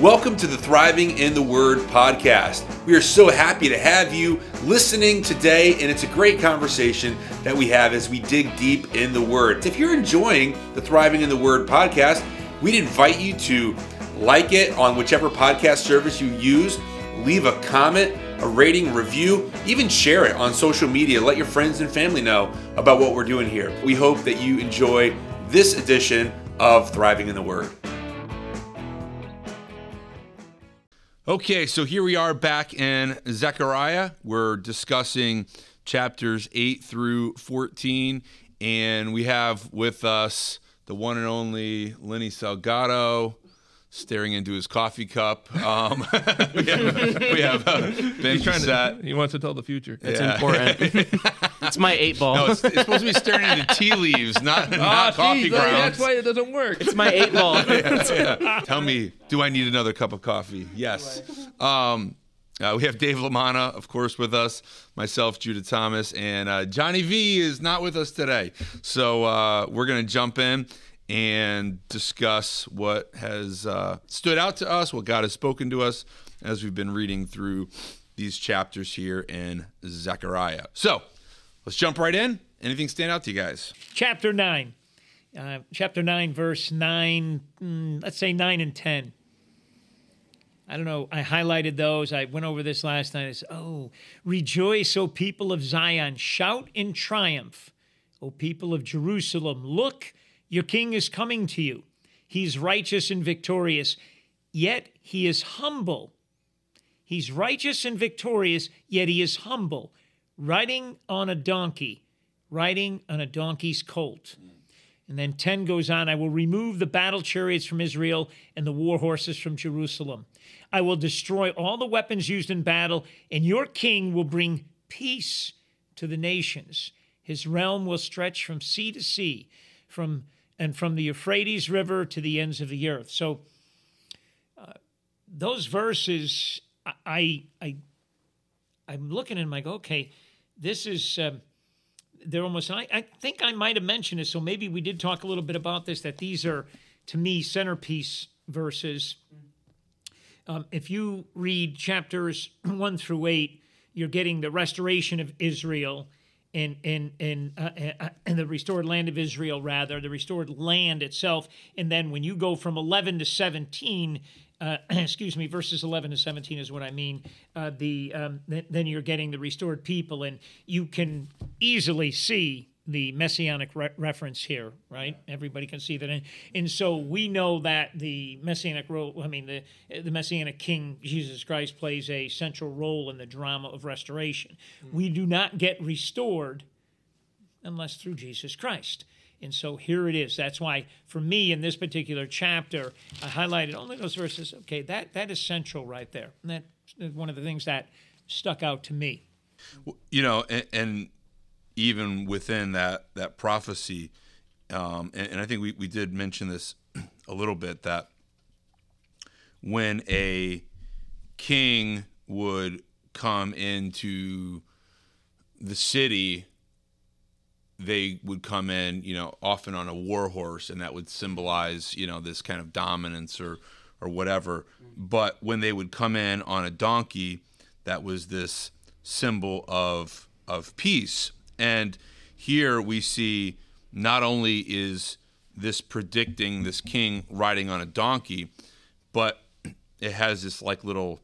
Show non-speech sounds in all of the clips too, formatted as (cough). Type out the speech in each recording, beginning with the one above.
Welcome to the Thriving in the Word podcast. We are so happy to have you listening today, and it's a great conversation that we have as we dig deep in the Word. If you're enjoying the Thriving in the Word podcast, we'd invite you to like it on whichever podcast service you use, leave a comment, a rating, review, even share it on social media. Let your friends and family know about what we're doing here. We hope that you enjoy this edition of Thriving in the Word. Okay, so here we are back in Zechariah. We're discussing chapters 8 through 14, and we have with us the one and only Lenny Salgado staring into his coffee cup. Um, (laughs) we have, we have uh, Ben He's trying Cassette. to, he wants to tell the future. It's Yeah. important. (laughs) it's my eight ball. No, it's, it's supposed to be staring into tea leaves, not, not Ah, coffee geez, That's why it doesn't work. it's my eight ball. (laughs) Tell me, do I need another cup of coffee? Yes. Um, uh, we have Dave Lamana, of course, with us. Myself, Judah Thomas, and uh, Johnny V is not with us today. So uh, we're going to jump in and discuss what has uh, stood out to us, what God has spoken to us as we've been reading through these chapters here in Zechariah. So let's jump right in. Anything stand out to you guys? chapter 9. Uh, chapter 9, verse 9, mm, let's say 9 and 10. I don't know. I highlighted those. I went over this last night. I said, Oh, rejoice, O people of Zion. Shout in triumph, O people of Jerusalem. Look, your king is coming to you. He's righteous and victorious, yet he is humble. He's righteous and victorious, yet he is humble, riding on a donkey, riding on a donkey's colt. And then 10 goes on I will remove the battle chariots from Israel and the war horses from Jerusalem. I will destroy all the weapons used in battle, and your king will bring peace to the nations. His realm will stretch from sea to sea, from and from the Euphrates River to the ends of the earth. So uh, those verses, I, I, I'm looking at them. I go, okay, this is. Um, they're almost I, I think I might have mentioned it, so maybe we did talk a little bit about this, that these are to me centerpiece verses. Um, if you read chapters (clears throat) one through eight, you're getting the restoration of Israel and in in uh, uh, and the restored land of Israel, rather the restored land itself. And then when you go from 11 to 17, uh, (clears throat) excuse me, verses 11 to 17 is what I mean. Uh, the um, th- then you're getting the restored people, and you can easily see the messianic re- reference here, right? Everybody can see that, and, and so we know that the messianic role. I mean, the the messianic King Jesus Christ plays a central role in the drama of restoration. Mm. We do not get restored unless through Jesus Christ. And so here it is. That's why, for me, in this particular chapter, I highlighted only those verses. Okay, that that is central right there. And that's one of the things that stuck out to me. you know and, and even within that that prophecy um, and, and i think we, we did mention this (clears throat) a little bit that when a king would come into the city they would come in you know often on a war horse and that would symbolize you know this kind of dominance or or whatever but when they would come in on a donkey that was this symbol of of peace. And here we see not only is this predicting this king riding on a donkey, but it has this like little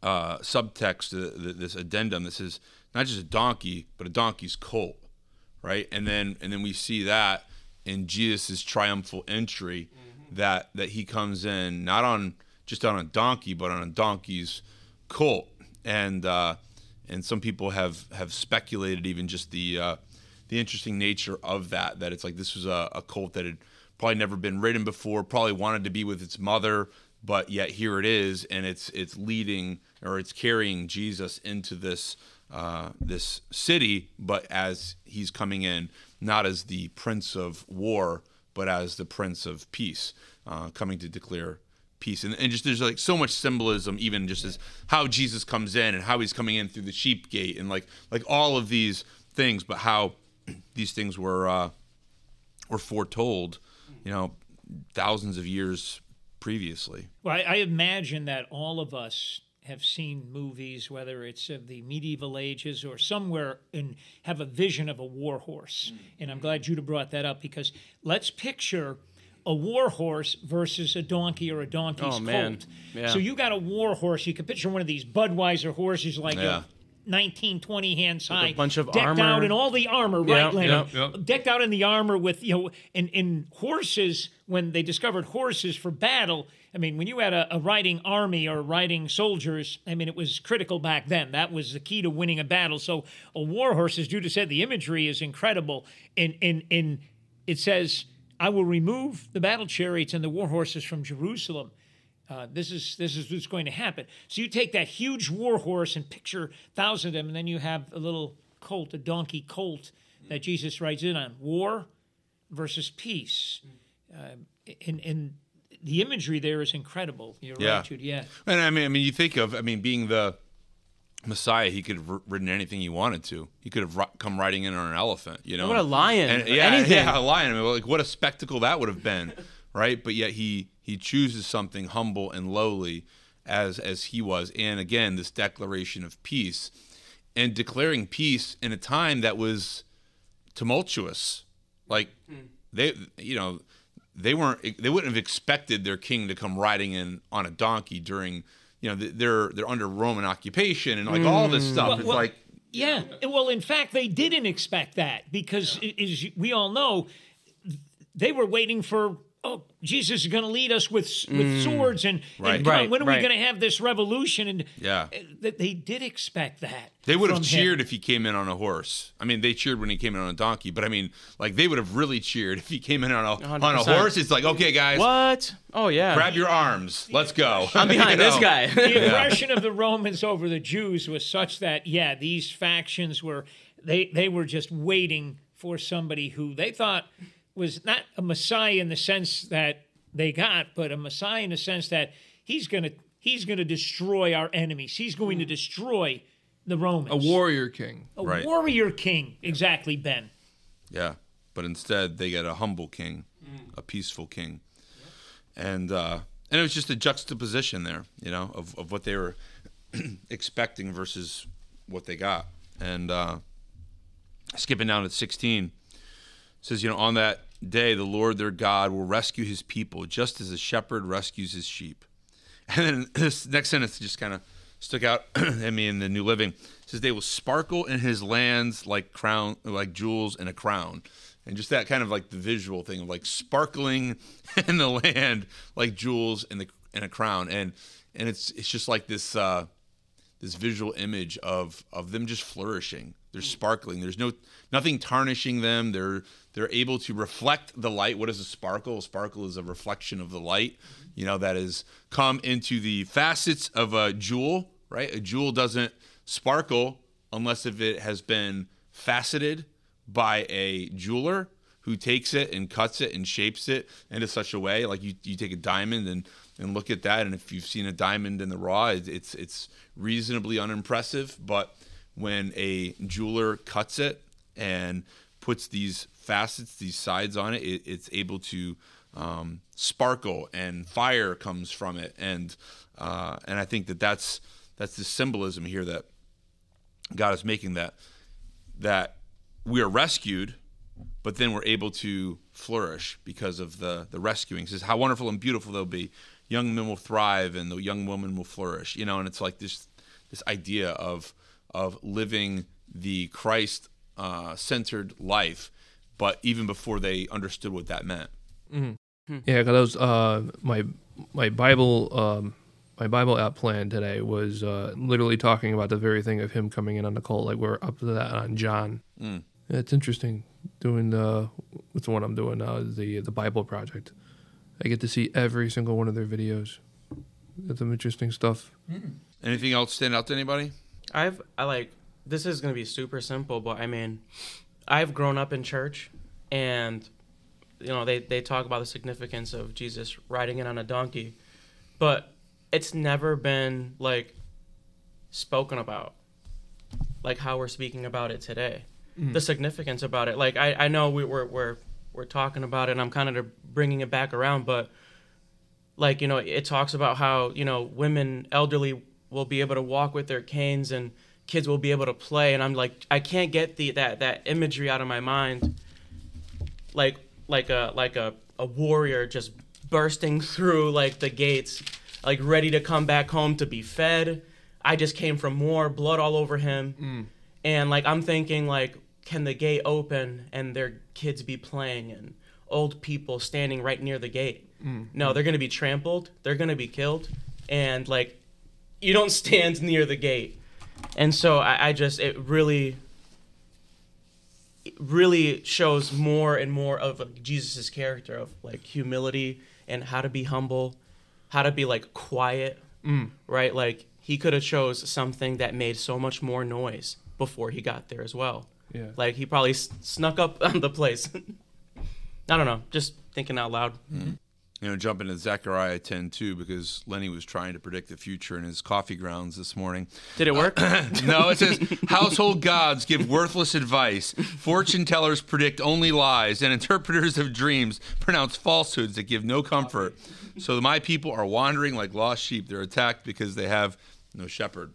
uh, subtext, uh, this addendum. This is not just a donkey, but a donkey's colt, right? And then and then we see that in Jesus' triumphal entry, that that he comes in not on just on a donkey, but on a donkey's colt, and uh, and some people have have speculated even just the uh, the interesting nature of that. That it's like this was a, a colt that had probably never been ridden before, probably wanted to be with its mother, but yet here it is, and it's it's leading or it's carrying Jesus into this uh, this city, but as he's coming in, not as the prince of war, but as the prince of peace, uh, coming to declare peace. And, and just there's like so much symbolism, even just as how Jesus comes in and how he's coming in through the sheep gate, and like like all of these things, but how (clears throat) these things were uh, were foretold, you know, thousands of years previously. Well, I, I imagine that all of us have seen movies, whether it's of the medieval ages or somewhere, and have a vision of a war horse. And I'm glad Judah brought that up because let's picture a war horse versus a donkey or a donkey's Oh, man. colt. Yeah. So you got a war horse. You can picture one of these Budweiser horses, like Yeah. a 19, 20 hands high, a bunch of decked out in all the armor, Yeah, right, Lenny? yeah, Decked out in the armor with you know, and in horses. When they discovered horses for battle, I mean, when you had a, a riding army or riding soldiers, I mean, it was critical back then. That was the key to winning a battle. So a war horse, as Judah said, the imagery is incredible. And and and it says, "I will remove the battle chariots and the war horses from Jerusalem." Uh, this is this is what's going to happen. So you take that huge war horse and picture thousands of them, and then you have a little colt, a donkey colt that Jesus rides in on. War versus peace, uh, and and the imagery there is incredible. You're Yeah. right, Jude. Yeah. And I mean, I mean, you think of, I mean, being the Messiah, he could have ridden anything he wanted to. He could have come riding in on an elephant, you know. What a lion. And, yeah, Anything. yeah, a lion. I mean, like what a spectacle that would have been, (laughs) right? But yet he he chooses something humble and lowly, as as he was. And again, this declaration of peace, and declaring peace in a time that was tumultuous. Like hmm. they, you know, they weren't they wouldn't have expected their king to come riding in on a donkey during you know they're they're under roman occupation and like all this mm. stuff Well- it's well, like Yeah. Well, in fact, they didn't expect that because, i- as we all know, they were waiting for. Oh, Jesus is going to lead us with with swords, and, Right. and Right, when are we going to have this revolution? And Yeah. uh, that they did expect that. they would have from him. cheered if he came in on a horse i mean they cheered when he came in on a donkey but i mean like they would have really cheered if he came in on a on a horse it's like okay guys What? Oh yeah. grab your arms let's go (laughs) I'm behind (laughs) You this know? guy. the aggression of the Romans over the Jews was such that yeah, these factions were they they were just waiting for somebody who they thought was not a Messiah in the sense that they got, but a Messiah in the sense that he's gonna he's gonna destroy our enemies. He's going to destroy the Romans. A warrior king. a Right. warrior king. Exactly, Ben. Yeah, but instead they get a humble king, Mm. a peaceful king, and uh, and it was just a juxtaposition there, you know, of, of what they were (clears throat) expecting versus what they got. And uh, skipping down to sixteen, it says, you know, on that day the Lord their God will rescue His people, just as a shepherd rescues his sheep. (laughs) And then this next sentence just kind of stuck out (clears throat) at me in the New Living. It says they will sparkle in his lands like crown, like jewels in a crown, and just that kind of like the visual thing of like sparkling (laughs) in the land like jewels in the in a crown, and and it's it's just like this uh, this visual image of of them just flourishing. They're sparkling. There's no nothing tarnishing them. They're they're able to reflect the light. What is a sparkle? A sparkle is a reflection of the light, you know, that has come into the facets of a jewel, right? A jewel doesn't sparkle unless if it has been faceted by a jeweler who takes it and cuts it and shapes it into such a way like you, you take a diamond and, and look at that and if you've seen a diamond in the raw it, it's it's reasonably unimpressive but when a jeweler cuts it and puts these facets these sides on it, it it's able to um, sparkle and fire comes from it and uh, and I think that that's that's the symbolism here that God is making that that we are rescued, but then we're able to flourish because of the the rescuing. Says how wonderful and beautiful they'll be. Young men will thrive, and the young woman will flourish. You know, and it's like this this idea of of living the Christ uh, centered life, but even before they understood what that meant. Yeah, because uh, my my Bible um, my Bible app plan today was uh, literally talking about the very thing of him coming in on the cult. Like we're up to that on John. Mm. Yeah, it's interesting doing the what's the one I'm doing now the the Bible project. I get to see every single one of their videos. That's some interesting stuff. Hmm. Anything else stand out to anybody? I've I like this is gonna be super simple, but I mean, I've grown up in church, and you know they they talk about the significance of Jesus riding in on a donkey, but it's never been like spoken about, like how we're speaking about it today. Hmm. The significance about it, like I I know we, we're we're we're talking about it, and I'm kind of bringing it back around, but like you know it talks about how you know women elderly will be able to walk with their canes and kids will be able to play. And i'm like i can't get the that that imagery out of my mind. Like like a like a, a warrior just bursting through like the gates like ready to come back home to be fed. I just came from war blood all over him. Mm. And like i'm thinking like can the gate open and their kids be playing? And old people standing right near the gate. Mm, no mm. they're gonna be trampled they're gonna be killed and like you don't stand (laughs) near the gate. And so I, I just it really it really shows more and more of like, jesus' character of like humility and how to be humble how to be like quiet mm. right? Like he could have chose something that made so much more noise before he got there as well. Yeah. like he probably s- snuck up (laughs) on the place i don't know just thinking out loud You know, jump into Zechariah 10 too, because Lenny was trying to predict the future in his coffee grounds this morning. did it work (laughs) No, it says household gods give worthless advice, fortune tellers predict only lies, and interpreters of dreams pronounce falsehoods that give no comfort. So my people are wandering like lost sheep. They're attacked because they have no shepherd.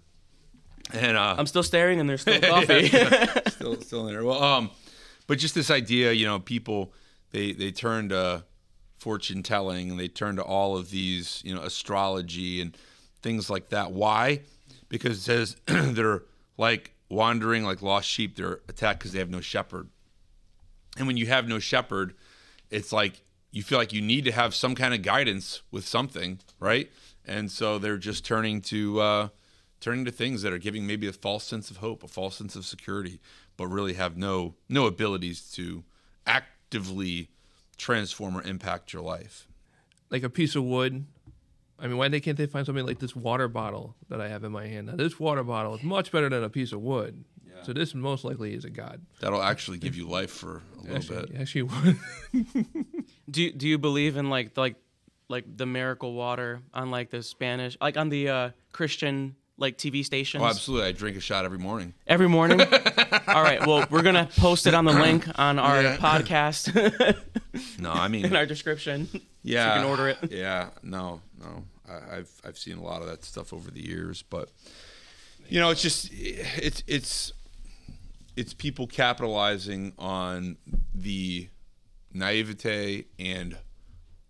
And uh, i'm still staring and there's still (laughs) coffee (laughs) still still in there. Well, um, but just this idea, you know, people they they turn to fortune telling and they turn to all of these, you know, astrology and things like that. Why? Because it says (clears throat) they're like wandering like lost sheep. They're attacked because they have no shepherd. And when you have no shepherd, it's like you feel like you need to have some kind of guidance with something, right? And so they're just turning to uh, turning to things that are giving maybe a false sense of hope, a false sense of security, but really have no no abilities to actively transform or impact your life. like a piece of wood. I mean, why they can't they find something like this water bottle that I have in my hand? Now, this water bottle is much better than a piece of wood. So this most likely is a god. That'll actually give you life for a little Actually, bit. actually would. (laughs) Do do you believe in like like like the miracle water on like the Spanish like on the uh, Christian like TV stations Oh, absolutely. I drink a shot every morning. every morning? (laughs) All right, well we're gonna post it on the link on our Yeah. podcast (laughs) No, I mean (laughs) in our description. Yeah, You can order it. Yeah, no, no. I, I've I've seen a lot of that stuff over the years, but you know, it's just it's it's it's people capitalizing on the naivete and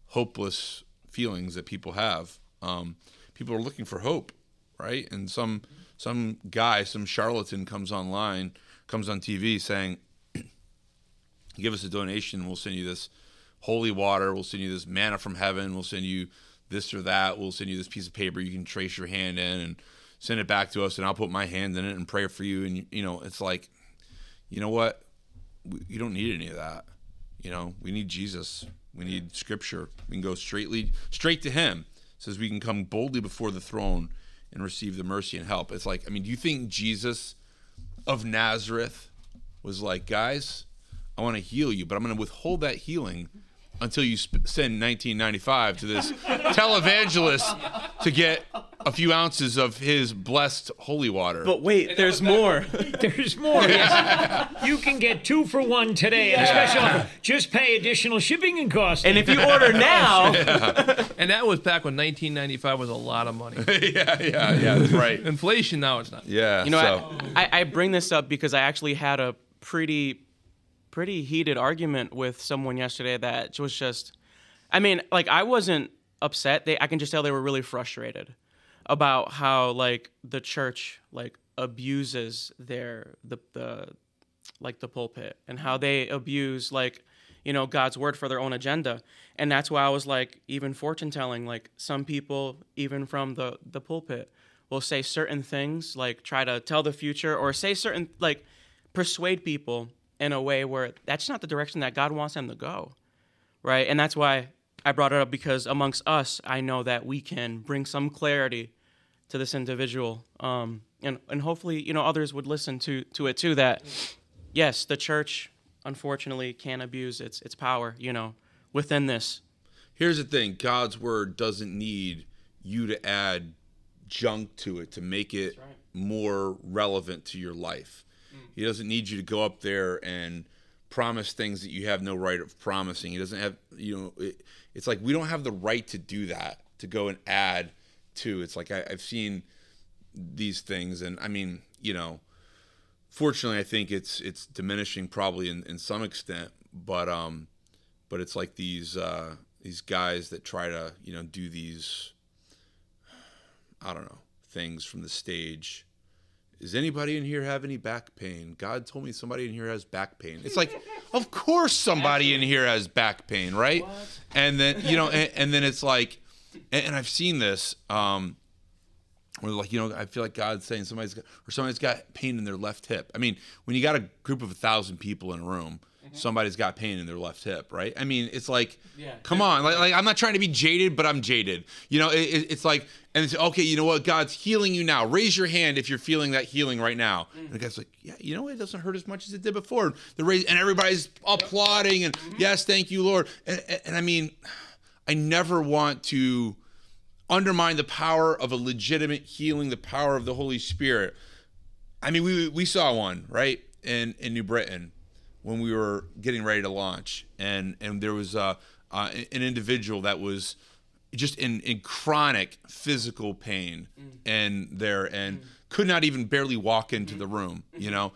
hopeless feelings that people have. Um, people are looking for hope, right? And some some guy, some charlatan comes online, comes on TV saying, (clears throat) "Give us a donation, we'll send you this holy water, we'll send you this manna from heaven, we'll send you this or that, we'll send you this piece of paper you can trace your hand in and send it back to us, and I'll put my hand in it and pray for you." And you know, it's like, you know what? You don't need any of that. You know, we need Jesus. We need Scripture. We can go straightly straight to Him. It says we can come boldly before the throne and receive the mercy and help. It's like, I mean, do you think Jesus of Nazareth was like, guys, I want to heal you, but I'm going to withhold that healing until you sp- send 1995 to this (laughs) televangelist to get a few ounces of his blessed holy water. But wait, (laughs) there's more. There's more. yes. You can get two for one today at a special offer. Just pay additional shipping and cost. and if you order (laughs) now, and that was back when 1995 was a lot of money. (laughs) yeah, yeah, yeah, that's right. Inflation now it's not. Yeah, you know, so. I, I I bring this up because I actually had a pretty pretty heated argument with someone yesterday that was just I mean, like I wasn't upset. They I can just tell they were really frustrated about how like the church like abuses their the the like the pulpit and how they abuse like you know God's word for their own agenda. And that's why I was like even fortune telling like some people even from the the pulpit will say certain things like try to tell the future or say certain like persuade people in a way where that's not the direction that God wants them to go. Right? And that's why I brought it up because amongst us, I know that we can bring some clarity to this individual. Um, and, and hopefully, you know, others would listen to, to it too that, yes, the church, unfortunately, can abuse its, its power, you know, within this. Here's the thing God's word doesn't need you to add junk to it to make it more relevant to your life. He doesn't need you to go up there and promise things that you have no right of promising. He doesn't have, you know, it, it's like we don't have the right to do that. to go and add to. It's like I, I've seen these things, and I mean, you know, fortunately, I think it's it's diminishing probably in, in some extent, but um, but it's like these uh, these guys that try to you know do these I don't know things from the stage. Does anybody in here have any back pain? God told me somebody in here has back pain. It's like, of course somebody in here has back pain, right? And then you know, and, and then it's like, and, and I've seen this. Um, where like you know, I feel like God's saying somebody's got, or somebody's got pain in their left hip. I mean, when you got a group of a thousand people in a room, mm-hmm. somebody's got pain in their left hip, right? I mean, it's like, Yeah. come on, like, like I'm not trying to be jaded, but I'm jaded. You know, it, it- it's like, and it's okay. You know what? God's healing you now. Raise your hand if you're feeling that healing right now. Mm. And the guy's like, yeah, you know what? It doesn't hurt as much as it did before. The raise, and everybody's applauding and mm-hmm. yes, thank you, Lord. And, and, and I mean, I never want to undermine the power of a legitimate healing, the power of the Holy Spirit. I mean, we we saw one right in in New Britain when we were getting ready to launch, and and there was uh, uh, an individual that was just in in chronic physical pain, and there and could not even barely walk into the room, you know,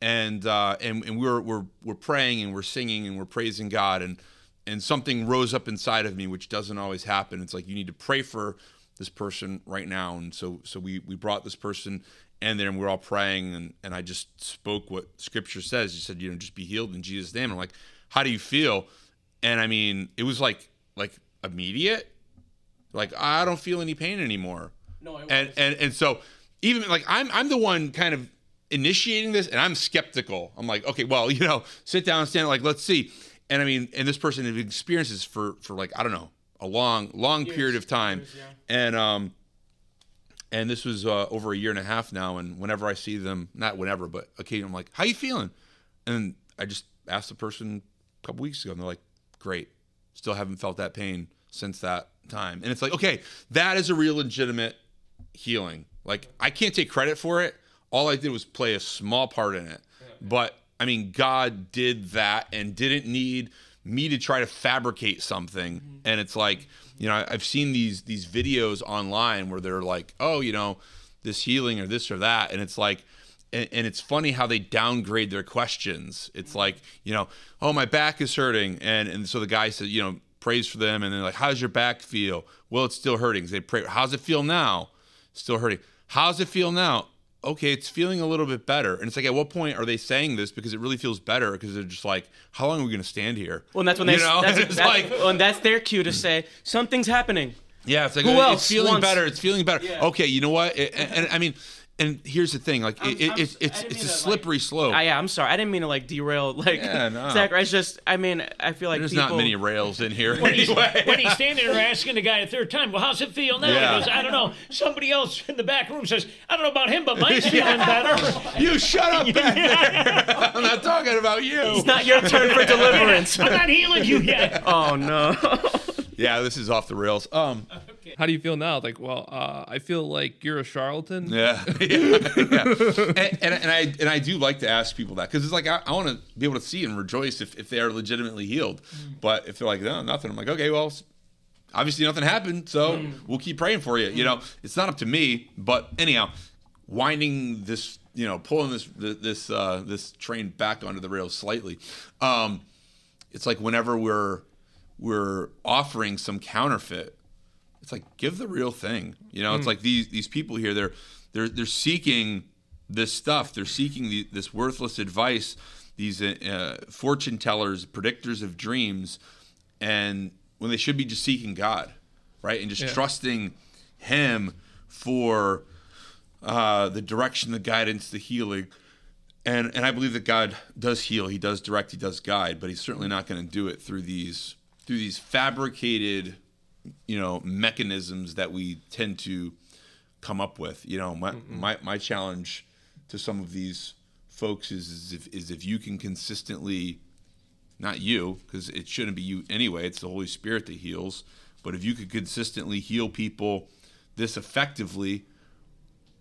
and uh, and and we're we're we're praying and we're singing and we're praising God. And and something rose up inside of me which doesn't always happen. It's like you need to pray for this person right now. And so so we we brought this person and then we're all praying. And and I just spoke what scripture says. You said you know just be healed in Jesus name. I'm like how do you feel? And I mean it was like like immediate. Like I don't feel any pain anymore. No, and and and so even like I'm I'm the one kind of initiating this, and I'm skeptical. I'm like, okay, well, (laughs) you know, sit down, and stand, like, let's see. And I mean, and this person has experienced this for for like I don't know a long long period of time, years, yeah. and um, and this was uh, over a year and a half now. And whenever I see them, not whenever, but occasionally, I'm like, how you feeling? And I just asked the person a couple weeks ago, and they're like, great, still haven't felt that pain since that time. And it's like, okay, that is a real legitimate healing. Like I can't take credit for it. All I did was play a small part in it. But I mean, God did that and didn't need me to try to fabricate something. Mm-hmm. And it's like, you know, I've seen these these videos online where they're like, oh, you know, this healing or this or that, and it's like. And, and it's funny how they downgrade their questions. It's mm-hmm. like, you know, oh, my back is hurting. And, and so the guy says, you know, prays for them. And they're like, how's your back feel? Well, it's still hurting. So they pray, how's it feel now? still hurting. How's it feel now? Okay, it's feeling a little bit better. And it's like, at what point are they saying this? Because it really feels better. Because they're just like, how long are we going to stand here? Well, and that's when You they. know? That's, (laughs) It's that's, like- well, and that's their cue to say something's happening. Yeah, it's like Who "Oh, else it's feeling wants- better. It's feeling better. Yeah. Okay, you know what? It- and, and I mean, and here's the thing: like, it, it, I'm- it's it's it's a mean to, slippery slope. I, yeah, I'm sorry. I didn't mean to like derail (laughs) like Yeah, no. Zach. It's just. I mean, I feel like There's people, not many rails in here When he's, anyway. when he's standing there asking the guy a third time, well, how's it feel now? Yeah. He goes, I don't know. Somebody else in the back room says, I don't know about him, but (laughs) mine's feeling better. you shut up (laughs) back there. I'm not talking about you. It's not your turn for deliverance. I'm not healing you yet. oh no. Yeah, this is off the rails. Um, (laughs) How do you feel now? Like, well, uh, I feel like you're a charlatan. Yeah, yeah, (laughs) yeah. And, and, and I and I do like to ask people that because it's like I, I want to be able to see and rejoice if, if they are legitimately healed. But if they're like no nothing, I'm like okay, well, obviously nothing happened, so we'll keep praying for you. You know, it's not up to me. But anyhow, winding this, you know, pulling this this uh, this train back onto the rails slightly. Um, it's like whenever we're we're offering some counterfeit it's like give the real thing you know it's like these these people here they're they're they're seeking this stuff they're seeking the, this worthless advice these uh, fortune tellers predictors of dreams and when they should be just seeking god right and just Yeah. trusting him for uh, the direction the guidance the healing and and I believe that God does heal. He does direct. He does guide. But He's certainly not going to do it through these through these fabricated, you know, mechanisms that we tend to come up with. You know, my mm-hmm. my, my challenge to some of these folks is, is if is if you can consistently, not you, because it shouldn't be you anyway. It's the Holy Spirit that heals. But if you could consistently heal people this effectively,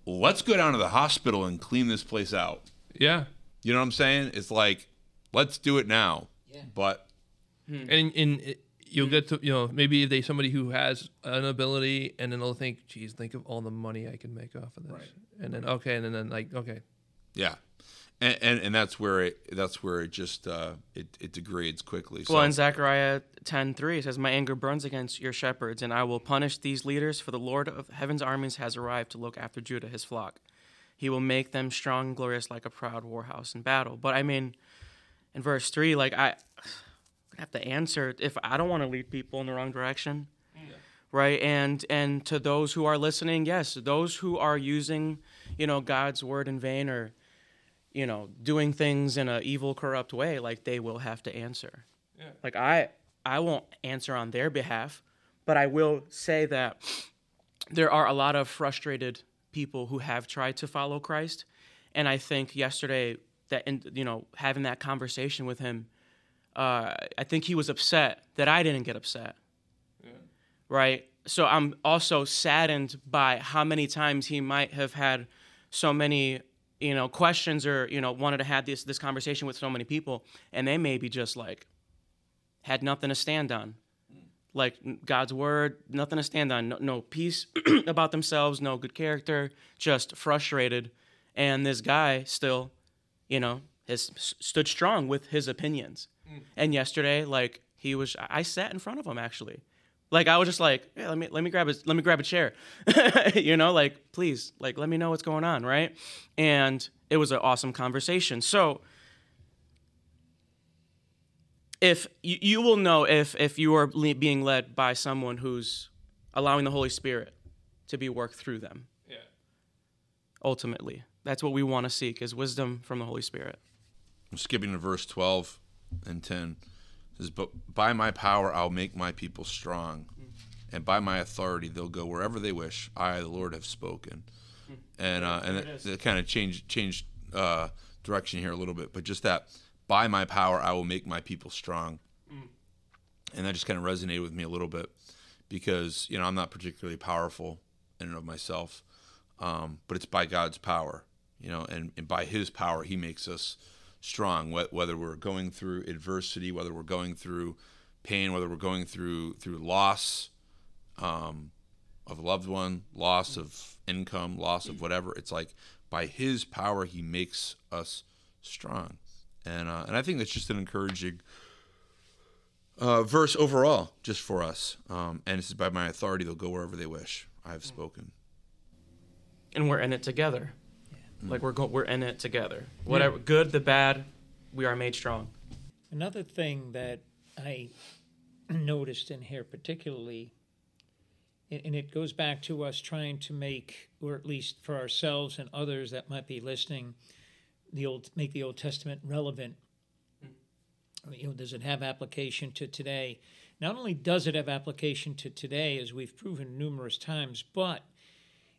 let's go down to the hospital and clean this place out. Yeah. You know what I'm saying? It's like, let's do it now. Yeah. But And in you'll get to you know maybe they somebody who has an ability and then they'll think geez think of all the money i can make off of this and then okay and then like okay Yeah, and and, and that's where it that's where it just uh, it it degrades quickly. So Well, in Zechariah 10:3 it says, "My anger burns against your shepherds, and I will punish these leaders, for the Lord of heaven's armies has arrived to look after Judah, his flock. He will make them strong and glorious like a proud warhouse in battle." But I mean, in verse 3, like I have to answer if I don't want to lead people in the wrong direction. Mm. Right? And and to those who are listening, yes, those who are using, you know, God's word in vain or you know, doing things in a evil, corrupt way, like they will have to answer. Yeah. Like I, I won't answer on their behalf, but I will say that there are a lot of frustrated people who have tried to follow Christ, and I think yesterday that in, you know having that conversation with him, uh, I think he was upset that I didn't get upset. Right. So I'm also saddened by how many times he might have had so many you know questions or you know wanted to have this this conversation with so many people and they maybe just like had nothing to stand on. Like god's word nothing to stand on. No, no peace (clears throat) about themselves no good character just frustrated. And this guy still you know has stood strong with his opinions and yesterday like he was i sat in front of him actually like I was just like, yeah, let me let me grab a let me grab a chair, (laughs) you know, like please, like let me know what's going on, right? And it was an awesome conversation. So if you, you will know if if you are le- being led by someone who's allowing the Holy Spirit to be worked through them. Yeah. Ultimately, that's what we want to seek is wisdom from the Holy Spirit. I'm skipping to verse 12 and 10. Says, But by my power I'll make my people strong, and by my authority they'll go wherever they wish. I, the Lord, have spoken. And uh, and is. it kind of changed changed uh, direction here a little bit, but just that by my power I will make my people strong, and that just kind of resonated with me a little bit because you know I'm not particularly powerful in and of myself, um, but it's by God's power, you know, and, and by His power He makes us strong. Whether we're going through adversity, whether we're going through pain, whether we're going through through loss um, of a loved one, loss of income, loss of whatever, it's like by His power He makes us strong, and uh, and I think that's just an encouraging uh, verse overall, just for us. Um, and it says, "By my authority, they'll go wherever they wish. I have spoken." and we're in it together. Like we're go- we're in it together. Whatever good, the bad, we are made strong. Another thing that I (clears throat) noticed in here, particularly, and and it goes back to us trying to make, or at least for ourselves and others that might be listening, the old make the Old Testament relevant. Hmm. You know, does it have application to today? Not only does it have application to today, as we've proven numerous times, but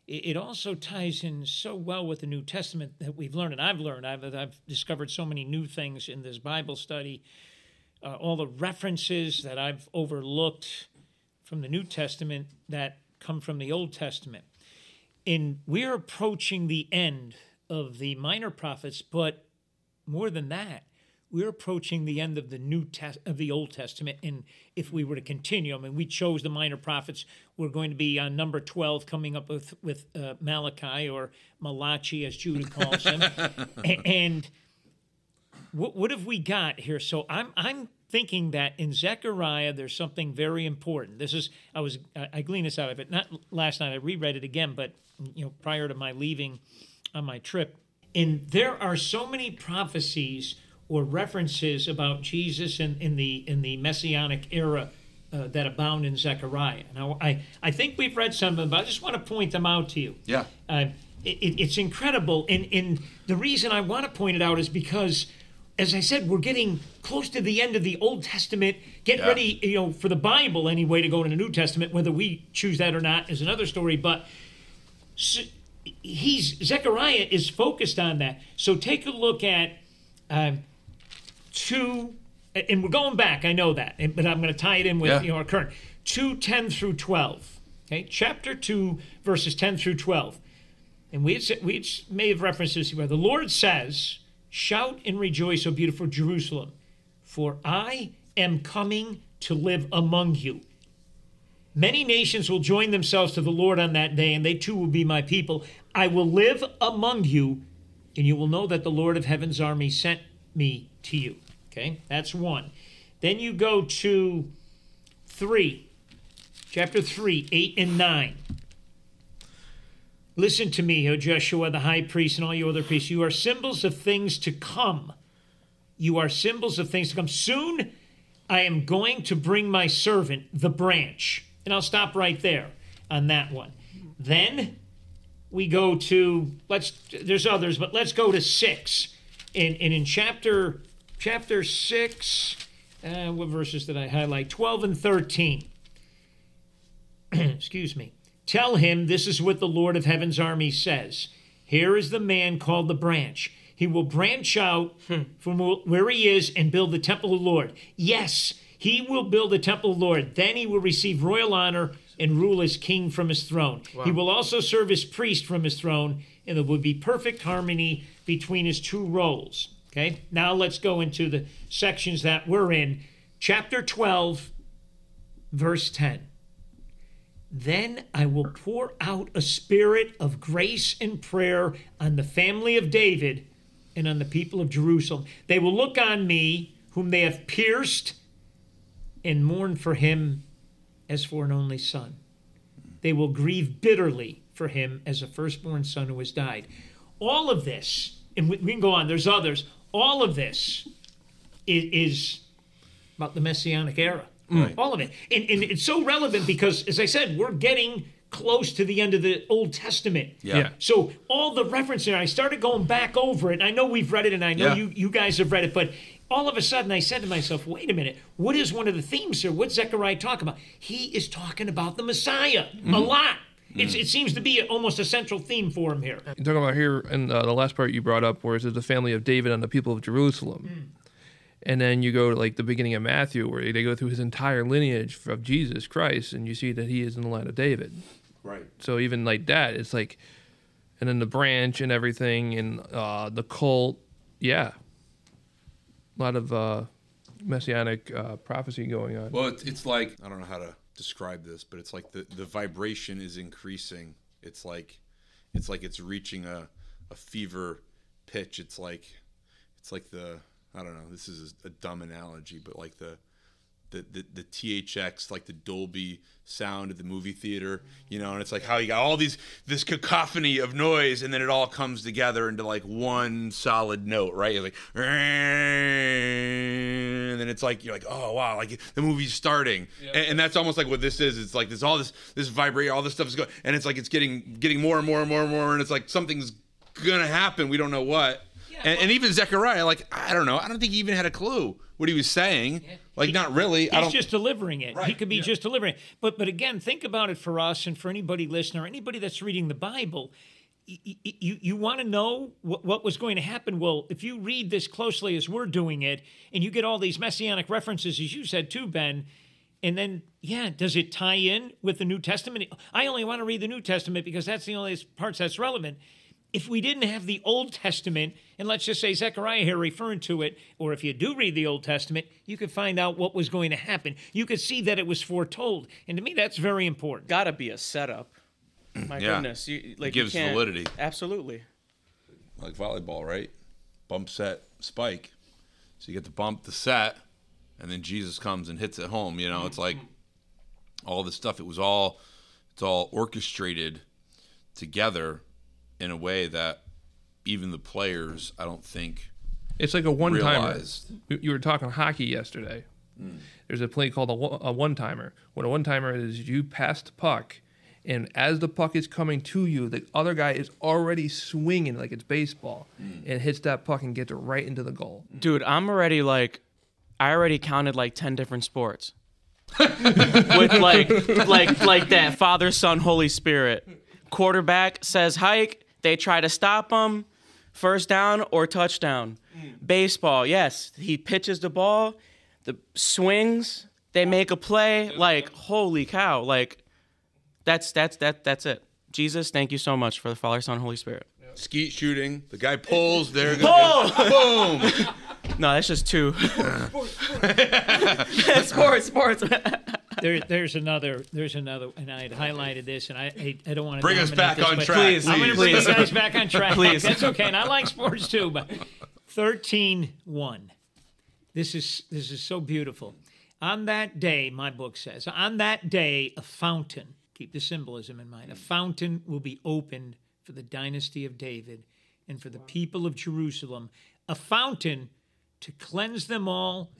it also ties in so well with the New Testament that we've learned, and I've learned. I've, I've discovered so many new things in this Bible study. Uh, all the references that I've overlooked from the New Testament that come from the Old Testament. And we're approaching the end of the minor prophets, but more than that, we're approaching the end of the New Test of the Old Testament. And if we were to continue, I mean, we chose the minor prophets. We're going to be on number twelve, coming up with with uh, Malachi or Malachi, as Judah calls him. (laughs) And what what have we got here? So I'm I'm thinking that in Zechariah there's something very important. This is I was I, I gleaned this out of it not last night. I reread it again, but you know prior to my leaving on my trip. And there are so many prophecies or references about Jesus in, in the in the messianic era uh, that abound in Zechariah. Now I I think we've read some of them, but I just want to point them out to you. Yeah. Uh, it, it's incredible, and and the reason I want to point it out is because, as I said, we're getting close to the end of the Old Testament. Get Yeah. ready, you know, for the Bible anyway to go to the New Testament. Whether we choose that or not is another story. But he's Zechariah is focused on that. So take a look at um, two, and we're going back. I know that, but I'm going to tie it in with Yeah. you know our current two ten through twelve. Okay, chapter two, verses ten through twelve. And we, had, we had made references where the Lord says, Shout and rejoice, O beautiful Jerusalem, for I am coming to live among you. Many nations will join themselves to the Lord on that day, and they too will be my people. I will live among you, and you will know that the Lord of heaven's army sent me to you. Okay, that's one. Then you go to three, chapter three, eight and nine. Listen to me, O Joshua, the high priest, and all you other priests. You are symbols of things to come. You are symbols of things to come. Soon I am going to bring my servant, the branch. And I'll stop right there on that one. Then we go to let's there's others, but let's go to six. And, and in chapter chapter six, uh, what verses did I highlight? Twelve and thirteen. (clears throat) Excuse me. Tell him this is what the Lord of Heaven's army says. Here is the man called the branch. He will branch out from where he is and build the temple of the Lord. Yes, he will build the temple of the Lord. Then he will receive royal honor and rule as king from his throne. He will also serve as priest from his throne, and there will be perfect harmony between his two roles. Okay, now let's go into the sections that we're in. Chapter 12, verse 10. Then I will pour out a spirit of grace and prayer on the family of David and on the people of Jerusalem. They will look on me, whom they have pierced, and mourn for him as for an only son. They will grieve bitterly for him as a firstborn son who has died. All of this, and we we can go on, there's others, all of this is, is about the Messianic era. Mm. All of it. And, and it's so relevant because, as I said, we're getting close to the end of the Old Testament. Yeah. Yeah. So all the referencing, I started going back over it. And I know we've read it, and I know Yeah. you you guys have read it, but all of a sudden I said to myself, "Wait a minute! What is one of the themes here? What's Zechariah talking about? He is talking about the Messiah a mm-hmm. lot. It's, it seems to be almost a central theme for him here. You're talking about here in uh, the last part you brought up, where it says the family of David and the people of Jerusalem. And then you go to like the beginning of Matthew, where they go through his entire lineage of Jesus Christ, and you see that he is in the line of David. Right. So even like that, it's like, and then the branch and everything, and uh, the cult, yeah, a lot of uh, messianic uh, prophecy going on. Well, it's, it's like I don't know how to describe this, but it's like the, the vibration is increasing. It's like it's like it's reaching a, a fever pitch. It's like it's like the I don't know. This is a, dumb analogy, but like the the, the the THX, like the Dolby sound of the movie theater, you know, and it's like how you got all these this cacophony of noise, and then it all comes together into like one solid note, right? You're like, and then it's like you're like, oh wow, like the movie's starting, and, and that's almost like what this is. It's like this all this this vibrate, all this stuff is going, and it's like it's getting getting more and more and more and more, and it's like something's gonna happen. We don't know what. And, and even Zechariah, like I don't know, I don't think he even had a clue what he was saying. Like not really. I He's just delivering it. He could be yeah. just delivering it. But but again, think about it for us and for anybody listening or anybody that's reading the Bible. y- y- y- You, you want to know what, what was going to happen? Well, if you read this closely as we're doing it, and you get all these messianic references, as you said too, Ben, and then, yeah, does it tie in with the New Testament? I only want to read the New Testament because that's the only parts that's relevant. If we didn't have the Old Testament, and let's just say Zechariah here referring to it, or if you do read the Old Testament, you could find out what was going to happen. You could see that it was foretold. And to me, that's very important. Got to be a setup. (clears throat) My Yeah. goodness, you, like gives you validity. Absolutely. like volleyball, right? Bump set spike. So you get the bump, the set, and then Jesus comes and hits it home. You know, it's like all this stuff. It was all it's all orchestrated together in a way that even the players, I don't think, It's like a one timer. You were talking hockey yesterday. Mm. There's a play called a, one- a one timer. What a one timer is, you pass the puck, and as the puck is coming to you, the other guy is already swinging like it's baseball, mm. and hits that puck and gets it right into the goal. Dude, I'm already like, I already counted like ten different sports. (laughs) With like, like, like that Father, Son, Holy Spirit. Quarterback says hike. They try to stop him. First down or touchdown. Hmm. Baseball, yes. He pitches the ball. The swings. They make a play. Like, holy cow! Like, that's that's that that's it. Jesus, thank you so much for the Father, Son, Holy Spirit. Skeet shooting. The guy pulls. There goes. (laughs) Boom. (laughs) No, that's just two. (laughs) sports, sports. There, there's another. There's another, and I had highlighted this, and I, I, I don't want to Bring us back on track, Please, I'm going to bring please. you guys back on track. Please. That's okay, and I like sports too. But 13-1. This is this is so beautiful. On that day, my book says, on that day, a fountain. Keep the symbolism in mind. A fountain will be opened for the dynasty of David and for the people of Jerusalem. A fountain to cleanse them all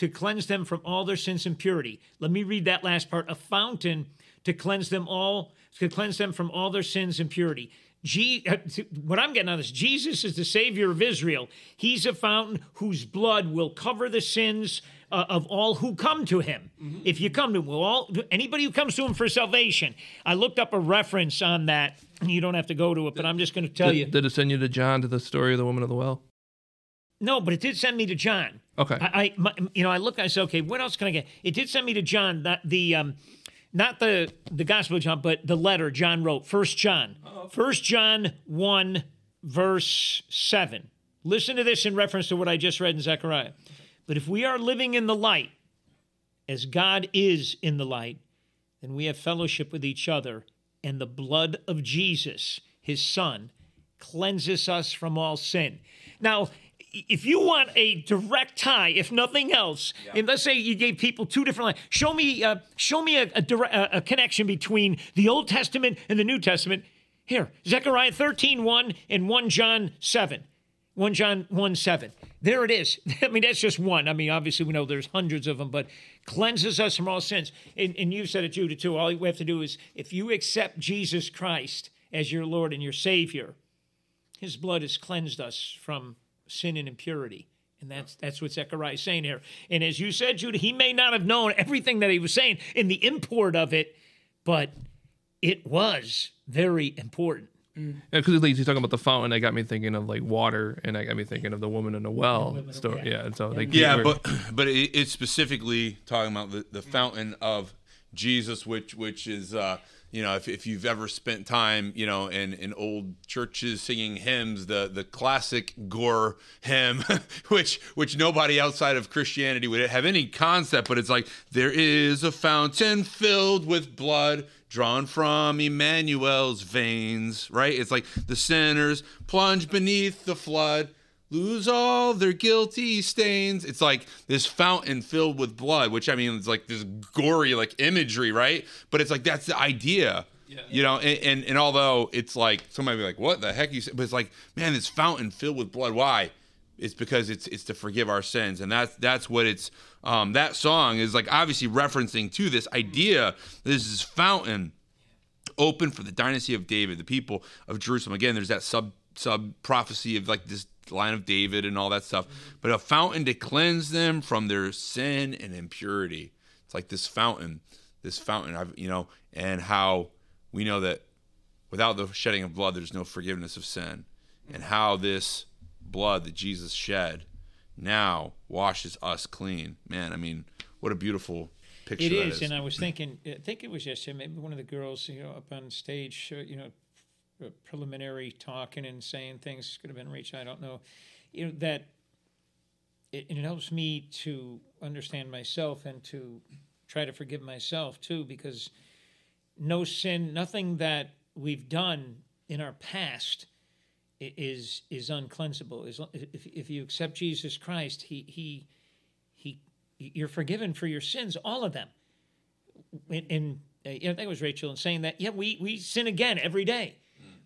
to cleanse them from all their sins and purity. Let me read that last part. A fountain to cleanse them all, to cleanse them from all their sins and purity. Je- uh, what I'm getting out of this, Jesus is the Savior of Israel. He's a fountain whose blood will cover the sins uh, of all who come to Him. If you come to Him, will all anybody who comes to Him for salvation. I looked up a reference on that. You don't have to go to it, but I'm just going to tell you. Did, did it send you to John to the story of the woman of the well? No, but it did send me to John. Okay. I, I my, you know, I look. I said, okay, what else can I get? It did send me to John. That the um, not the the Gospel of John, but the letter John wrote. First John. First John one verse seven. Listen to this in reference to what I just read in Zechariah. But if we are living in the light, as God is in the light, then we have fellowship with each other, and the blood of Jesus, his son, cleanses us from all sin. Now, if you want a direct tie, if nothing else, and let's say you gave people two different lines, show me, uh, show me a, a, dire- a, a connection between the Old Testament and the New Testament. Here, Zechariah 13, 1 and 1 John 7. 1 John 1 7. There it is. (laughs) I mean, that's just one. I mean, obviously, we know there's hundreds of them, but cleanses us from all sins. And, and you said it, Judah, too. All we have to do is if you accept Jesus Christ as your Lord and your Savior, his blood has cleansed us from sin and impurity. And that's that's what Zechariah is saying here. And as you said, Judah, he may not have known everything that he was saying in the import of it, but it was very important. Because at least he's talking about the fountain, that got me thinking of like water, and that got me thinking of the woman in the well story. Yeah, and so like Yeah, we're- but (clears throat) but it, it's specifically talking about the, the fountain of Jesus, which which is uh, you know if, if you've ever spent time you know in, in old churches singing hymns, the the classic gore hymn, (laughs) which which nobody outside of Christianity would have any concept, but it's like there is a fountain filled with blood drawn from Emmanuel's veins, right? It's like the sinners plunge beneath the flood lose all their guilty stains. It's like this fountain filled with blood, which I mean, it's like this gory like imagery, right? But it's like that's the idea. You know, and, and and although it's like somebody be like, "What the heck?" You say? But it's like, man, this fountain filled with blood. Why? It's because it's it's to forgive our sins, and that's that's what it's. Um, that song is like obviously referencing to this idea. This is fountain open for the dynasty of David, the people of Jerusalem. Again, there's that sub sub prophecy of like this line of David and all that stuff. But a fountain to cleanse them from their sin and impurity. It's like this fountain, this fountain. I've you know, and how we know that without the shedding of blood, there's no forgiveness of sin, and how this blood that Jesus shed now washes us clean. Man, I mean, what a beautiful picture It is, is, and I was thinking, I think it was yesterday. Maybe one of the girls, you know, up on stage, uh, you know, uh, preliminary talking and saying things could have been reached. I don't know, you know that. It, it helps me to understand myself and to try to forgive myself too, because no sin, nothing that we've done in our past is is uncleansable. If if you accept Jesus Christ, he he he you're forgiven for your sins, all of them. And, and uh, I think it was Rachel in saying that. Yeah, we we sin again every day.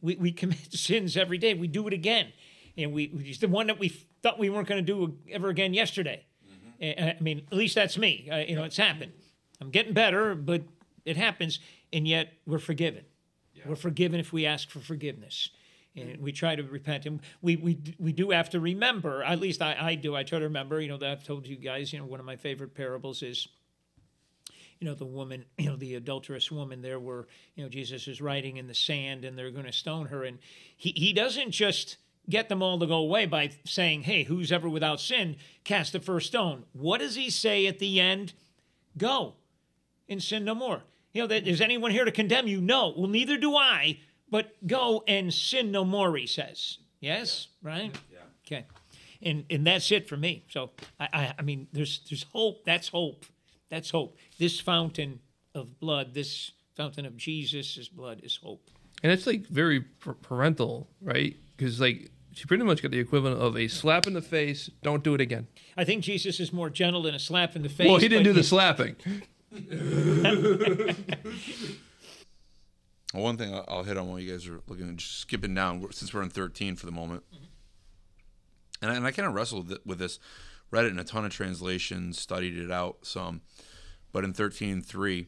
We we commit (laughs) sins every day. We do it again, and we it's the one that we thought we weren't going to do ever again yesterday. Uh, I mean, at least that's me. Uh, you know, it's happened. I'm getting better, but it happens, and yet we're forgiven. We're forgiven if we ask for forgiveness. And we try to repent, and we, we we do have to remember. At least I, I do. I try to remember. You know that I've told you guys. You know one of my favorite parables is you know the woman (clears throat) you know the adulterous woman there where you know jesus is writing in the sand and they're going to stone her. And he, he doesn't just get them all to go away by saying hey who's ever without sin cast the first stone. What does he say at the end? Go and sin no more. You know that is anyone here to condemn you? No. Well neither do i but go and sin no more he says. Yes? Right? Yeah. Okay. And and that's it for me. So I, I, I mean, there's there's hope. That's hope. That's hope. This fountain of blood, this fountain of Jesus' blood, is hope. And it's like very parental, right? Because like she pretty much got the equivalent of a slap in the face. Don't do it again. I think Jesus is more gentle than a slap in the face. Well, he didn't do the slapping. Well, (laughs) one thing I'll- I'll hit on while you guys are looking and just skipping down since we're in 13 for the moment. Mm-hmm. And I, and I kind of wrestled with this, read it in a ton of translations, studied it out some, but in 13.3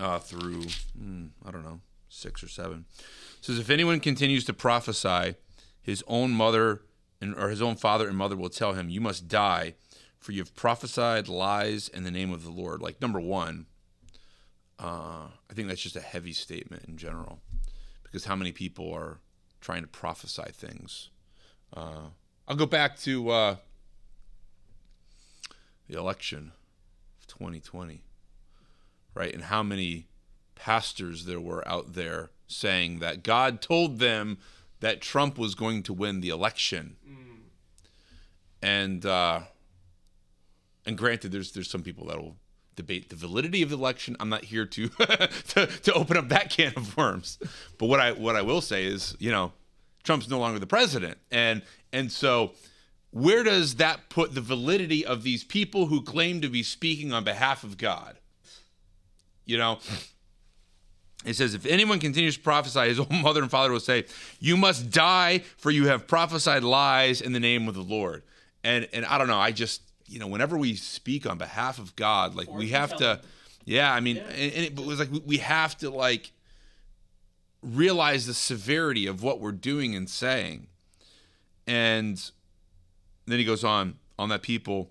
uh, through, mm, I don't know, six or seven, says, If anyone continues to prophesy, his own mother and, or his own father and mother will tell him, You must die, for you have prophesied lies in the name of the Lord. Like, number one, uh, I think that's just a heavy statement in general, because how many people are trying to prophesy things? Uh, I'll go back to uh, the election of 2020, right? And how many pastors there were out there saying that God told them that Trump was going to win the election, and uh, and granted, there's there's some people that will debate the validity of the election. I'm not here to, (laughs) to to open up that can of worms. But what I what I will say is, you know, Trump's no longer the president, and and so where does that put the validity of these people who claim to be speaking on behalf of God? You know. It says, if anyone continues to prophesy, his (laughs) own mother and father will say, You must die, for you have prophesied lies in the name of the Lord. And and I don't know, I just you know, whenever we speak on behalf of God, like we have to, yeah, I mean, and, and it was like we- we have to like realize the severity of what we're doing and saying. And then he goes on, on that people,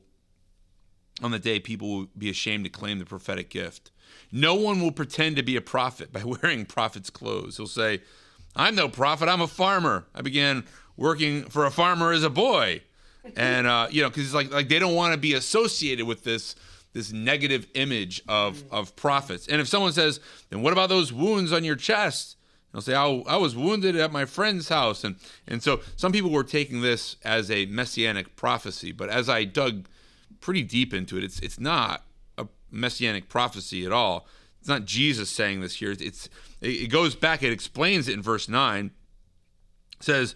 on the day people will be ashamed to claim the prophetic gift. No one will pretend to be a prophet by (laughs) wearing prophet's clothes. He'll say, I'm no prophet, I'm a farmer. I began working for a farmer as a boy and uh, you know, because it's like like they don't want to be associated with this this negative image of of prophets. And if someone says, "Then what about those wounds on your chest?" They'll say, I, I was wounded at my friend's house," and and so some people were taking this as a messianic prophecy. But as I dug pretty deep into it, it's it's not a messianic prophecy at all. It's not Jesus saying this here. It's it goes back. It explains it in verse nine. It says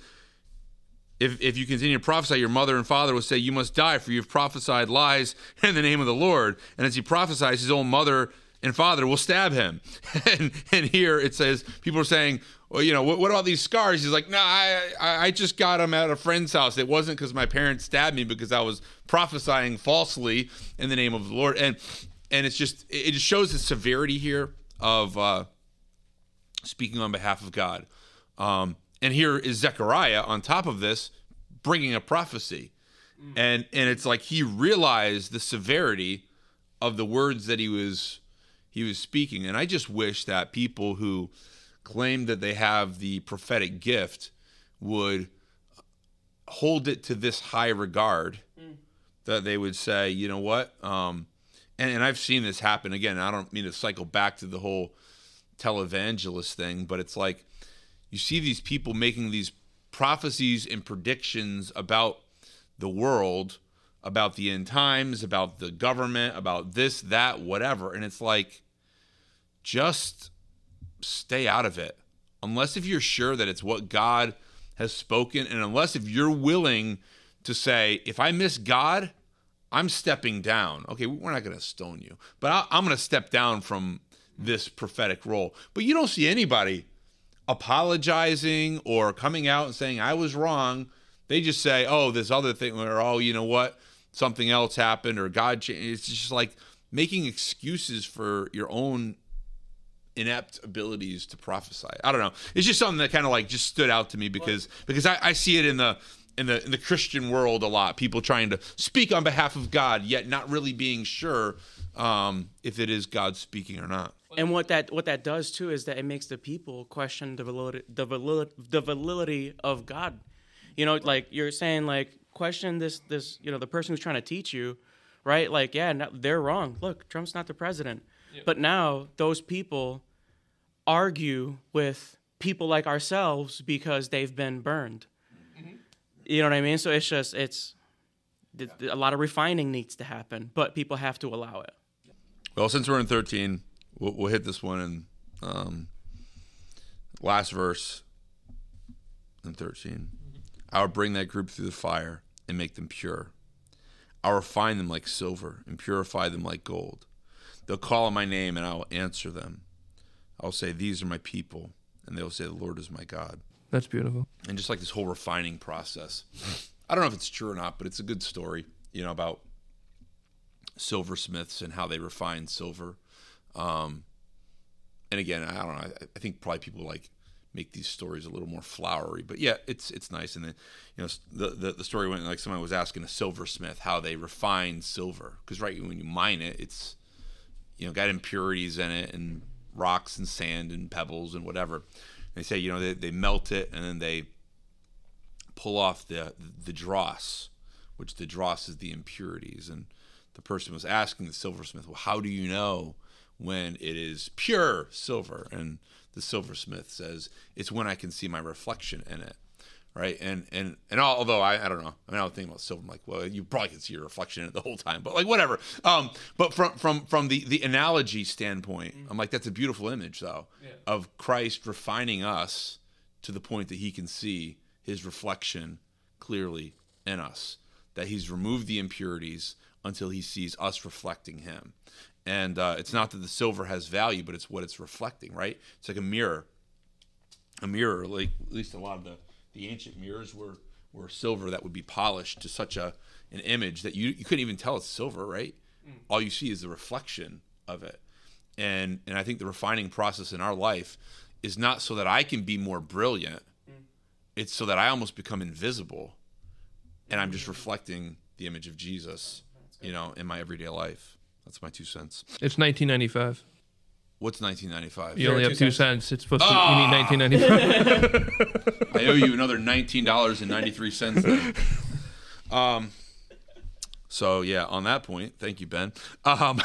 if, if you continue to prophesy, your mother and father will say, You must die, for you have prophesied lies in the name of the Lord. And as he prophesies, his own mother and father will stab him. (laughs) and, and here it says, people are saying, Well, you know, what, what about these scars? He's like, No, I, I I just got them at a friend's house. It wasn't because my parents stabbed me because I was prophesying falsely in the name of the Lord. And and it's just, it just shows the severity here of uh, speaking on behalf of God. Um, and here is Zechariah on top of this, bringing a prophecy, and and it's like he realized the severity of the words that he was he was speaking. And I just wish that people who claim that they have the prophetic gift would hold it to this high regard that they would say, you know what? Um, and, and I've seen this happen again. I don't mean to cycle back to the whole televangelist thing, but it's like you see these people making these prophecies and predictions about the world, about the end times, about the government, about this, that, whatever. And it's like, just stay out of it. Unless if you're sure that it's what God has spoken, and unless if you're willing to say, if I miss God, I'm stepping down. Okay, we're not going to stone you, but I, I'm going to step down from this prophetic role. But you don't see anybody apologizing or coming out and saying I was wrong. They just say, "Oh, this other thing," or "Oh, you know what? Something else happened," or God changed. It's just like making excuses for your own inept abilities to prophesy. I don't know. It's just something that kind of like just stood out to me because because I, I see it in the in the in the Christian world a lot. People trying to speak on behalf of God, yet not really being sure um, if it is God speaking or not. And what that what that does too is that it makes the people question the validity the validity, the validity of God. You know, like you're saying, like question this this you know the person who's trying to teach you, right? Like, yeah, no, they're wrong. Look, Trump's not the president. But now those people argue with people like ourselves because they've been burned. You know what I mean? So it's just it's th- th- a lot of refining needs to happen, but people have to allow it. Well, since we're in 13, we'll, we'll hit this one in um, last verse in 13. I will bring that group through the fire and make them pure. I will refine them like silver and purify them like gold. They'll call on my name and I will answer them. I'll say, These are my people. And they'll say, The Lord is my God. That's beautiful. And just like this whole refining process. I don't know if it's true or not, but it's a good story, you know, about silversmiths and how they refine silver. Um, and again, I don't know. I, I think probably people like make these stories a little more flowery, but yeah, it's it's nice. And then, you know, the the, the story went like someone was asking a silversmith how they refine silver because right when you mine it, it's you know got impurities in it and rocks and sand and pebbles and whatever. They say you know they, they melt it and then they pull off the the dross, which the dross is the impurities. And the person was asking the silversmith, well, how do you know when it is pure silver? And the silversmith says, it's when I can see my reflection in it. Right. And, and, and although I, I don't know, I mean, I was thinking about silver. I'm like, well, you probably can see your reflection in it the whole time, but like, whatever. Um, but from, from, from the, the analogy standpoint, I'm like, that's a beautiful image though of Christ refining us to the point that he can see his reflection clearly in us, that he's removed the impurities until he sees us reflecting him. And uh, it's not that the silver has value, but it's what it's reflecting, right? It's like a mirror. A mirror, like at least a lot of the, the ancient mirrors were, were silver that would be polished to such a an image that you, you couldn't even tell it's silver, right? Mm. All you see is the reflection of it. And and I think the refining process in our life is not so that I can be more brilliant. Mm. It's so that I almost become invisible and I'm just mm. reflecting the image of Jesus, you know, in my everyday life. That's my two cents. It's 1995. What's 1995? You only have two cents. cents. It's supposed to. You need 1995. (laughs) I owe you another nineteen dollars and ninety three cents. Um. So yeah, on that point, thank you, Ben. Um.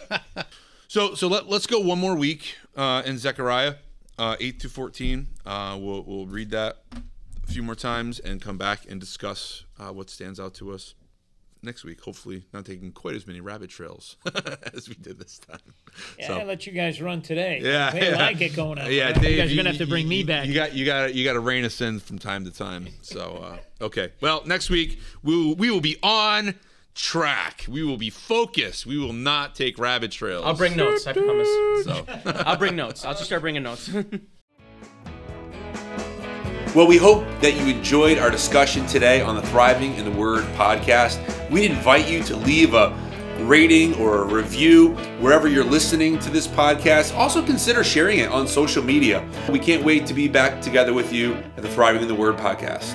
(laughs) so so let let's go one more week uh, in Zechariah, uh, eight to fourteen. Uh, we'll we'll read that a few more times and come back and discuss uh, what stands out to us next week. Hopefully, not taking quite as many rabbit trails (laughs) as we did this time. Yeah, So- I let you guys run today. Yeah, Way yeah. I get going on. Yeah, you Dave, guys are gonna have to bring me back. You got you got you got to rein us in from time to time. So uh, okay, well next week we will, we will be on track. We will be focused. We will not take rabbit trails. I'll bring notes. I promise. So. I'll bring notes. I'll just start bringing notes. (laughs) Well, we hope that you enjoyed our discussion today on the Thriving in the Word podcast. We'd invite you to leave a rating or a review wherever you're listening to this podcast. Also, consider sharing it on social media. We can't wait to be back together with you at the Thriving in the Word podcast.